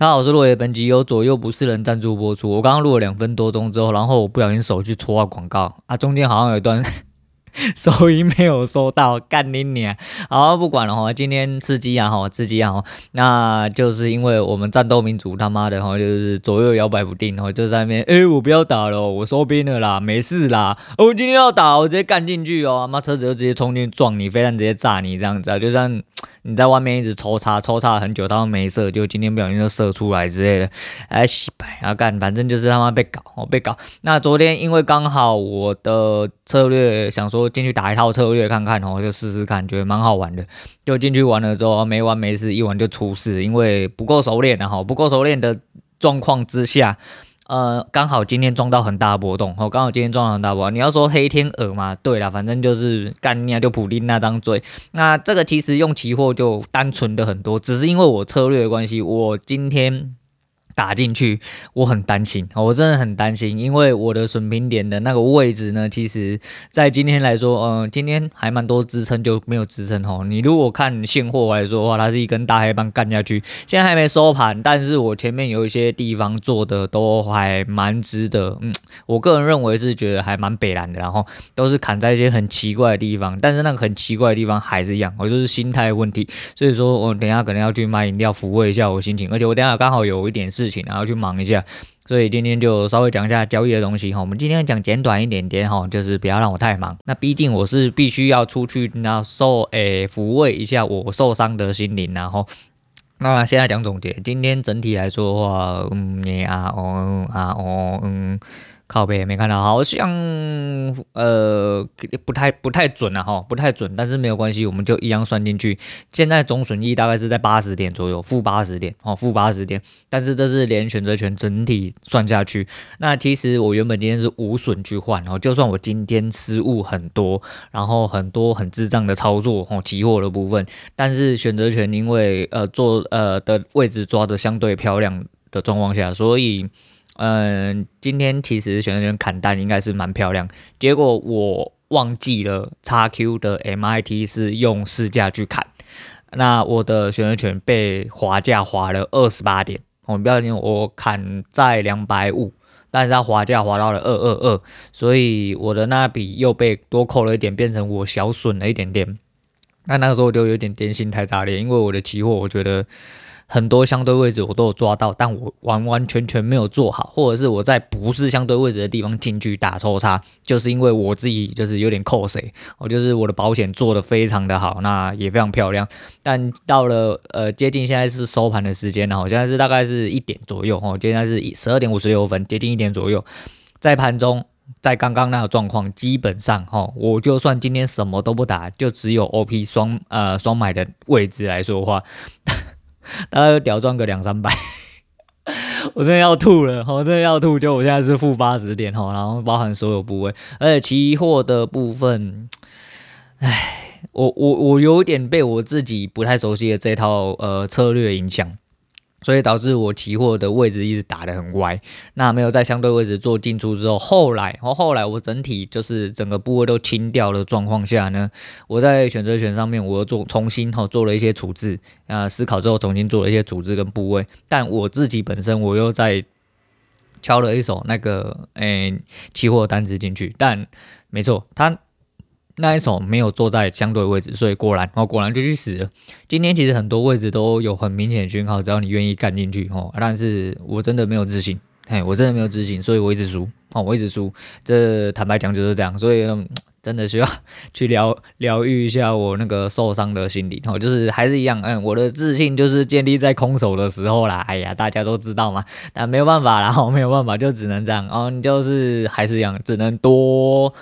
大家好，我是落叶，本集由左右不是人赞助播出。我刚刚录了两分多钟之后，然后我不小心手去戳到广告啊，中间好像有一段。收音没有收到，干你娘！好，不管了哈，今天吃鸡啊哈，吃鸡啊哈，那就是因为我们战斗民族他妈的哈，就是左右摇摆不定哈，就在那边，哎、我不要打了，我收兵了啦，没事啦，我今天要打，我直接干进去哦，妈车子就直接冲进撞你，飞弹直接炸你这样子啊，就像。你在外面一直抽插，抽插了很久，他都没射，就今天不小心就射出来之类的，哎，洗白啊干，反正就是他妈被搞，哦被搞。那昨天因为刚好我的策略想说进去打一套策略看看，哦就试试看，觉得蛮好玩的，就进去玩了之后没完没事，一玩就出事，因为不够熟练啊，哈，不够熟练的状况之下。呃，刚好今天撞到很大波动，哦，刚好今天撞到很大波。你要说黑天鹅嘛，对啦，反正就是干你啊，就普丁那张嘴。那这个其实用期货就单纯的很多，只是因为我策略的关系，我今天。打进去，我很担心，我真的很担心，因为我的损平点的那个位置呢，其实在今天来说，嗯、呃，今天还蛮多支撑就没有支撑哦。你如果看现货来说的话，它是一根大黑棒干下去，现在还没收盘，但是我前面有一些地方做的都还蛮值得，嗯，我个人认为是觉得还蛮北蓝的，然后都是砍在一些很奇怪的地方，但是那个很奇怪的地方还是一样，我就是心态问题，所以说我等一下可能要去买饮料抚慰一下我心情，而且我等下刚好有一点事事。然后去忙一下，所以今天就稍微讲一下交易的东西哈。我们今天讲简短一点点哈，就是不要让我太忙。那毕竟我是必须要出去，那受诶抚慰一下我受伤的心灵，然后那现在讲总结。今天整体来说的话，嗯，啊，哦啊，哦，嗯。靠背也没看到，好像呃不太不太准了哈，不太准，但是没有关系，我们就一样算进去。现在总损益大概是在八十点左右，负八十点哦，负八十点。但是这是连选择权整体算下去。那其实我原本今天是无损去换哦，就算我今天失误很多，然后很多很智障的操作哦，期货的部分，但是选择权因为呃做呃的位置抓的相对漂亮的状况下，所以。嗯，今天其实选择权砍单应该是蛮漂亮，结果我忘记了 XQ 的 MIT 是用市价去砍，那我的选择权被滑价滑了二十八点，我不要紧，我砍在两百五，但是它滑价滑到了二二二，所以我的那笔又被多扣了一点，变成我小损了一点点，那那个时候我就有点担心太炸裂，因为我的期货我觉得。很多相对位置我都有抓到，但我完完全全没有做好，或者是我在不是相对位置的地方进去打抽插，就是因为我自己就是有点扣谁，我就是我的保险做得非常的好，那也非常漂亮。但到了呃接近现在是收盘的时间了，现在是大概是一点左右哦，现在是十二点五十六分，接近一点左右。在盘中，在刚刚那个状况，基本上哈，我就算今天什么都不打，就只有 OP 双呃双买的位置来说的话。大概屌赚个两三百，我真的要吐了，我真的要吐！就我现在是负八十点哈，然后包含所有部位，而且期货的部分，唉，我我我有点被我自己不太熟悉的这套呃策略影响。所以导致我期货的位置一直打得很歪，那没有在相对位置做进出之后，后来，后后来我整体就是整个部位都清掉的状况下呢，我在选择权上面我又做重新哈做了一些处置，啊思考之后重新做了一些处置跟部位，但我自己本身我又在敲了一手那个诶期货单子进去，但没错，它。那一手没有坐在相对位置，所以果然哦，果然就去死了。今天其实很多位置都有很明显的讯号，只要你愿意干进去哦。但是我真的没有自信，嘿，我真的没有自信，所以我一直输哦，我一直输。这坦白讲就是这样，所以真的需要去疗疗愈一下我那个受伤的心理哦。就是还是一样，嗯，我的自信就是建立在空手的时候啦。哎呀，大家都知道嘛，但没有办法啦，哦，没有办法，就只能这样哦。你就是还是一样，只能多。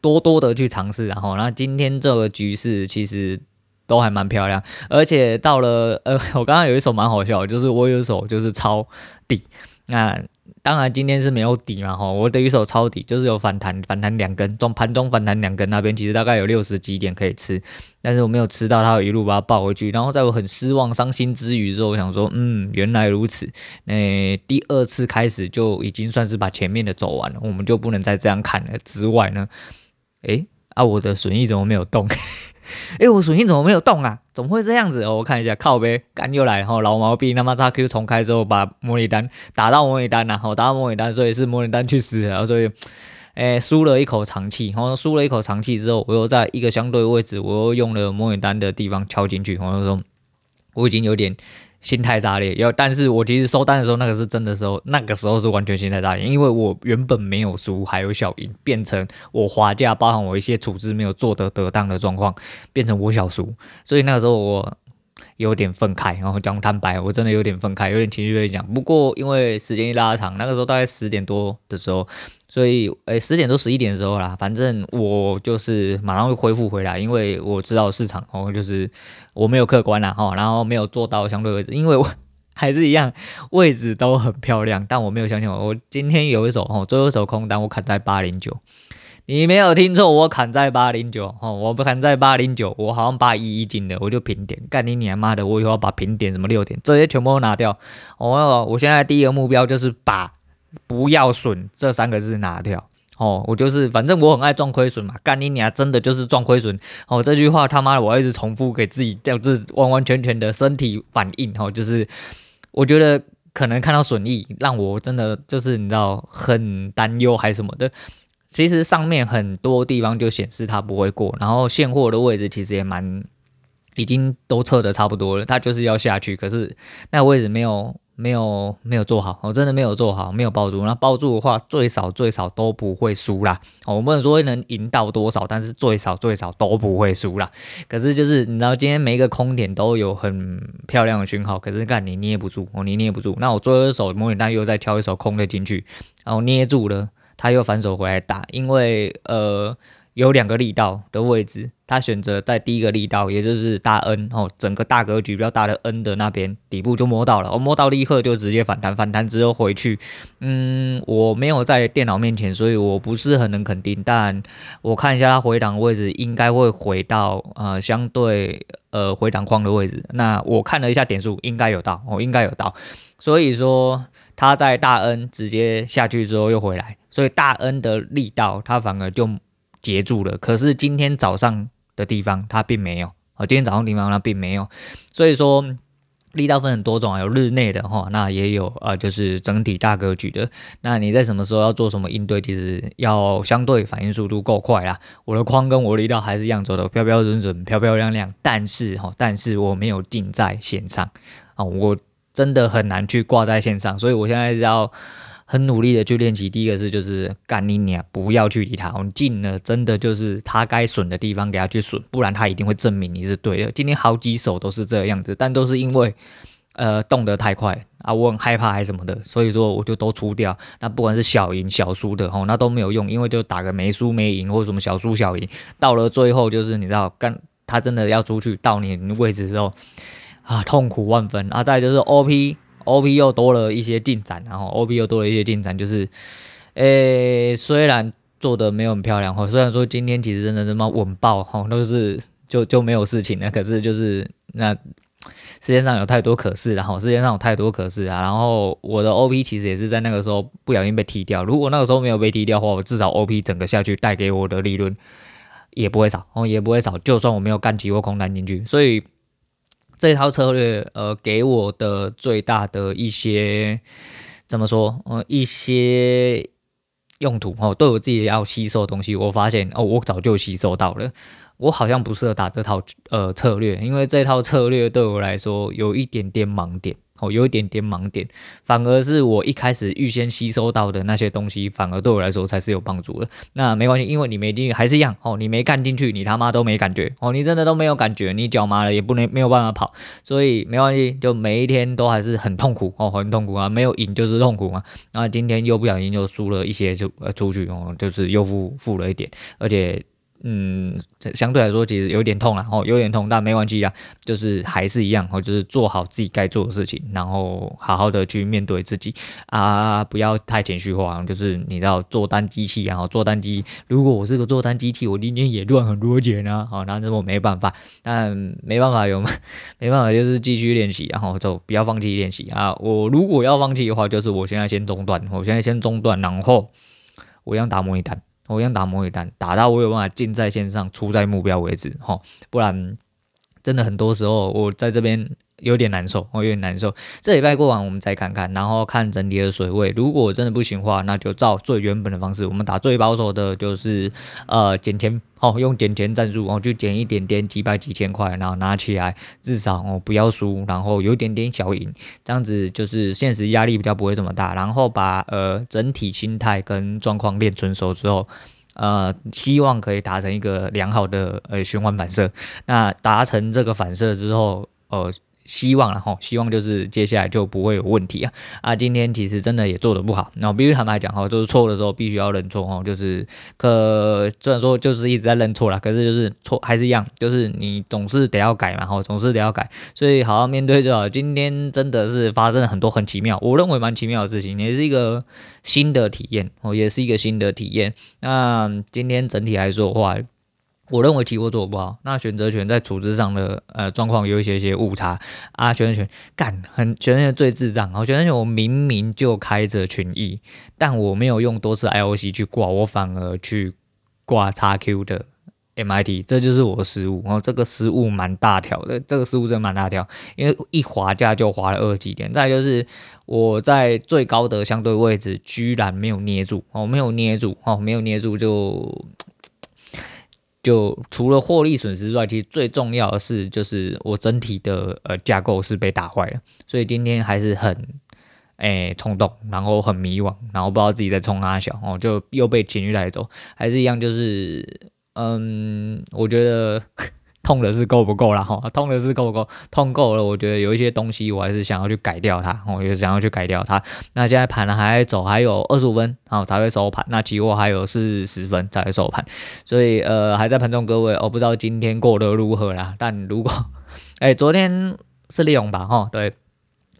多多的去尝试，然后，那今天这个局势其实都还蛮漂亮，而且到了，呃，我刚刚有一手蛮好笑，就是我有一手就是抄底，那当然今天是没有底嘛，哈，我的一手抄底就是有反弹，反弹两根，中盘中反弹两根，那边其实大概有六十几点可以吃，但是我没有吃到，它一路把它抱回去，然后在我很失望、伤心之余之后，我想说，嗯，原来如此，那第二次开始就已经算是把前面的走完了，我们就不能再这样看了之外呢。诶，啊，我的损益怎么没有动？哎、我属性怎么没有动啊？怎么会这样子？哦、我看一下，靠呗，干又来，然后老毛病，他妈叉 Q 重开之后把模拟单打到模拟单然后打到模拟单，所以是模拟单去死了，所以，哎，输了一口长气，然后输了一口长气之后，我又在一个相对位置，我又用了模拟单的地方敲进去，然后说我已经有点。心态炸裂，要，但是我其实收单的时候，那个是真的时候，那个时候是完全心态炸裂，因为我原本没有输，还有小赢，变成我滑价，包含我一些处置没有做得得当的状况，变成我小输，所以那个时候我有点愤慨，然后讲坦白，我真的有点愤慨，有点情绪会讲。不过因为时间一拉长，那个时候大概十点多的时候。所以，诶、十点多十一点的时候啦，反正我就是马上就恢复回来，因为我知道市场哦，就是我没有客观啦哈，然后没有做到相对位置，因为我还是一样位置都很漂亮，但我没有相信我，我今天有一手哦，最后一手空单我砍在八零九，你没有听错，我砍在八零九哦，我不砍在八零九，我好像八一一进的，我就平点，干你娘妈的，我以后要把平点什么六点这些全部都拿掉，哦，我现在第一个目标就是把。不要损这三个字拿掉。哦，我就是反正我很爱赚亏损嘛，干你娘真的就是赚亏损。哦，这句话他妈的我一直重复给自己，调自完完全全的身体反应。哦，就是我觉得可能看到损益让我真的就是你知道很担忧还是什么的，其实上面很多地方就显示它不会过，然后现货的位置其实也蛮已经都测的差不多了，它就是要下去，可是那个位置没有。没有没有做好，我真的没有做好，没有抱住。那抱住的话，最少最少都不会输啦。我不能说能赢到多少，但是最少最少都不会输啦。可是就是你知道，今天每一个空点都有很漂亮的讯号，可是看你捏不住，哦，你捏不住。那我最后一手模拟单又再挑一手空的进去，然后捏住了，他又反手回来打，因为呃。有两个力道的位置，他选择在第一个力道，也就是大 N 哦，整个大格局比较大的 N 的那边底部就摸到了，我摸到立刻就直接反弹，反弹之后回去，嗯，我没有在电脑面前，所以我不是很能肯定，但我看一下它回档位置，应该会回到呃相对呃回档框的位置，那我看了一下点数，应该有到，哦，应该有到，所以说他在大 N 直接下去之后又回来，所以大 N 的力道它反而就。截住了，可是今天早上的地方它并没有啊，今天早上地方它并没有，所以说力道分很多种啊，有日内的哈，那也有啊，就是整体大格局的。那你在什么时候要做什么应对，其实要相对反应速度够快啦。我的框跟我的力道还是一样走的，漂标准准，漂漂亮亮。但是哈，但是我没有定在线上啊，我真的很难去挂在线上，所以我现在是要。很努力的去练习，第一个是就是干你娘，不要去理他，我们进了真的就是他该损的地方给他去损，不然他一定会证明你是对的。今天好几手都是这样子，但都是因为呃动得太快啊，我很害怕还是什么的，所以说我就都出掉。那不管是小赢小输的吼，那都没有用，因为就打个没输没赢或者什么小输小赢，到了最后就是你知道干他真的要出去到你位置之后啊，痛苦万分啊！再就是 OP。O P 又多了一些进展，然后 O P 又多了一些进展，就是，诶、虽然做的没有很漂亮哈，虽然说今天其实真的他妈稳爆哈，都是就就没有事情了，可是就是那世界上有太多可是，然后世界上有太多可是啊，然后我的 O P 其实也是在那个时候不小心被踢掉，如果那个时候没有被踢掉的话，我至少 O P 整个下去带给我的利润也不会少哦，也不会少，就算我没有干期货空单进去，所以。这套策略，呃，给我的最大的一些怎么说，呃，一些用途哦，对我自己要吸收的东西，我发现哦，我早就吸收到了，我好像不适合打这套呃策略，因为这套策略对我来说有一点点盲点。哦，有一点点盲点，反而是我一开始预先吸收到的那些东西，反而对我来说才是有帮助的。那没关系，因为你没进去还是一样哦，你没干进去，你他妈都没感觉哦，你真的都没有感觉，你脚麻了也不能没有办法跑，所以没关系，就每一天都还是很痛苦哦，很痛苦啊，没有赢就是痛苦嘛。那今天又不小心又输了一些，就呃出去哦，就是又负负了一点，而且。嗯，相对来说其实有点痛了哦，有点痛，但没关系啊，就是还是一样哦，就是做好自己该做的事情，然后好好的去面对自己啊，不要太情绪化，就是你知道做单机器，然后做单机，如果我是个做单机器，我今天也赚很多钱啊，好，那这我没办法，但没办法有，没办法就是继续练习，然后就不要放弃练习啊。我如果要放弃的话，就是我现在先中断，我现在先中断，然后我一样打模拟单。我一样打模拟单，打到我有办法进在线上，出在目标为止，哈，不然真的很多时候我在这边。有点难受，我有点难受。这礼拜过完，我们再看看，然后看整体的水位。如果真的不行的话，那就照最原本的方式，我们打最保守的，就是呃捡钱，哦，用捡钱战术，哦，就捡一点点几百几千块，然后拿起来，至少哦不要输，然后有一点点小赢，这样子就是现实压力比较不会这么大。然后把呃整体心态跟状况练成熟之后，呃，希望可以达成一个良好的呃循环反射。那达成这个反射之后，呃。希望了哈，希望就是接下来就不会有问题啊啊！今天其实真的也做的不好，那我必须坦白讲哈，就是错的时候必须要认错哈，就是可虽然说就是一直在认错啦，可是就是错还是一样，就是你总是得要改嘛哈，总是得要改，所以好好面对就好。今天真的是发生了很多很奇妙，我认为蛮奇妙的事情，也是一个新的体验哦，也是一个新的体验。那今天整体来说的话。我认为期货做不好，那选择权在处置上的呃状况有一些些误差啊。选择权干很选择权最智障，我选择权我明明就开着群益，但我没有用多次 IOC 去挂，我反而去挂 XQ 的 MIT，这就是我的失误。然后这个失误蛮大条的，这个失误真蛮大条，因为一滑价就滑了二十几点。再就是我在最高的相对位置居然没有捏住，哦，没有捏住，哦，没有捏住就。就除了获利损失之外，其实最重要的是，就是我整体的呃架构是被打坏了，所以今天还是很诶冲动，然后很迷惘，然后不知道自己在冲哪小哦，就又被情绪带走，还是一样，就是嗯，我觉得。痛的是够不够了哈？痛的是够不够？痛够了，我觉得有一些东西我还是想要去改掉它，我也想要去改掉它。那现在盘呢还在走，还有二十五分，好才会收盘。那期货还有四十分才会收盘，所以呃还在盘中各位，我不知道今天过得如何啦。但如果 哎、昨天是利用吧哈？对。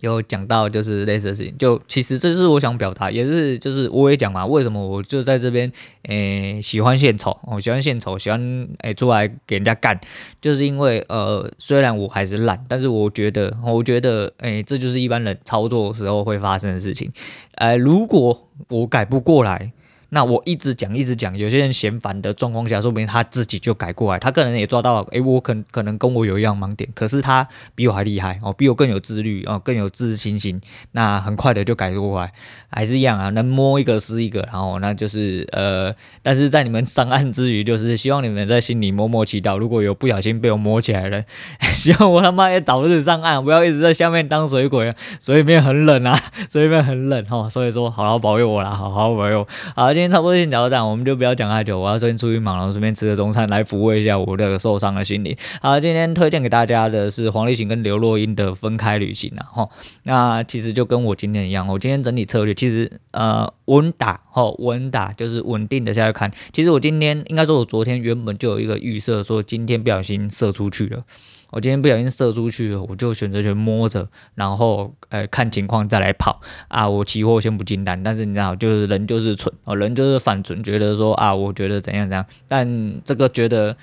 有讲到就是类似的事情，就其实这是我想表达，也是就是我也讲嘛，为什么我就在这边诶、喜欢献丑，我喜欢献丑，喜欢诶、出来给人家干，就是因为呃虽然我还是烂，但是我觉得我觉得诶、这就是一般人操作时候会发生的事情，呃如果我改不过来。那我一直讲一直讲，有些人嫌烦的状况下，说不定他自己就改过来，他个人也抓到了，诶、我可可能跟我有一样盲点，可是他比我还厉害哦，比我更有自律哦，更有自信心，那很快的就改过来，还是一样啊，能摸一个是一个，然后那就是呃，但是在你们上岸之余，就是希望你们在心里默默祈祷，如果有不小心被我摸起来了，希望我他妈也早日上岸，不要一直在下面当水鬼，水里面很冷啊，水里面很冷哈、哦，所以说好好保佑我啦，好好保佑，啊。今天差不多先聊到这，我们就不要讲太久。我要顺便出去忙了，顺便吃个中餐来抚慰一下我这个受伤的心理。好，今天推荐给大家的是黄立行跟刘若英的分开旅行啊。哈，那其实就跟我今天一样，我今天整体策略其实呃稳打，吼稳打就是稳定的下去看。其实我今天应该说，我昨天原本就有一个预设，说今天不小心射出去了。我今天不小心射出去，我就选择权摸着，然后呃看情况再来跑啊。我期货先不进单，但是你知道，就是人就是蠢哦，人就是反蠢，觉得说啊，我觉得怎样怎样，但这个觉得，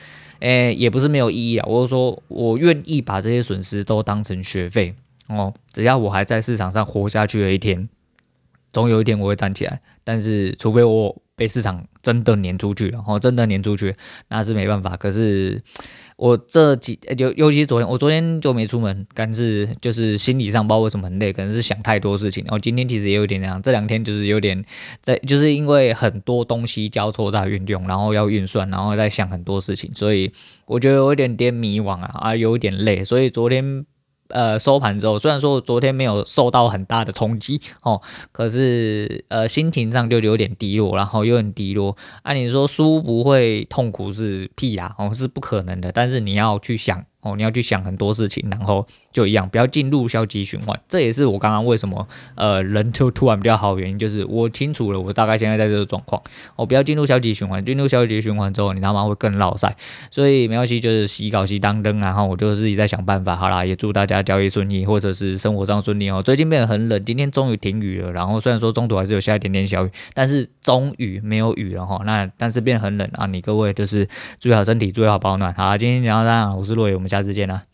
诶也不是没有意义啊。我是说我愿意把这些损失都当成学费哦，只要我还在市场上活下去的一天，总有一天我会站起来。但是除非我被市场真的撵出去了，哦，真的撵出去，那是没办法。可是。我这几尤尤其昨天，我昨天就没出门，但是就是心理上不知道为什么很累，可能是想太多事情。然后今天其实也有点那样，这两天就是有点在，就是因为很多东西交错在运用，然后要运算，然后在想很多事情，所以我觉得有一点点迷惘啊，啊，有一点累，所以昨天。呃，收盘之后，虽然说昨天没有受到很大的冲击哦，可是呃，心情上就有点低落，然后又很低落。按、理、说输不会痛苦是屁啦，哦，是不可能的。但是你要去想。哦，你要去想很多事情，然后就一样，不要进入消极循环。这也是我刚刚为什么呃人就突然比较好的原因，就是我清楚了，我大概现在在这个状况。我不要进入消极循环，进入消极循环之后，你他妈会更落赛。所以没关系，就是洗稿洗当灯，然后我就自己在想办法。好啦，也祝大家交易顺利，或者是生活上顺利哦。最近变得很冷，今天终于停雨了。然后虽然说中途还是有下一点点小雨，但是终于没有雨了哈。那但是变得很冷啊，你各位就是注意好身体，注意好保暖。好啦，今天讲到这样，我是洛伟，我们下次见啦。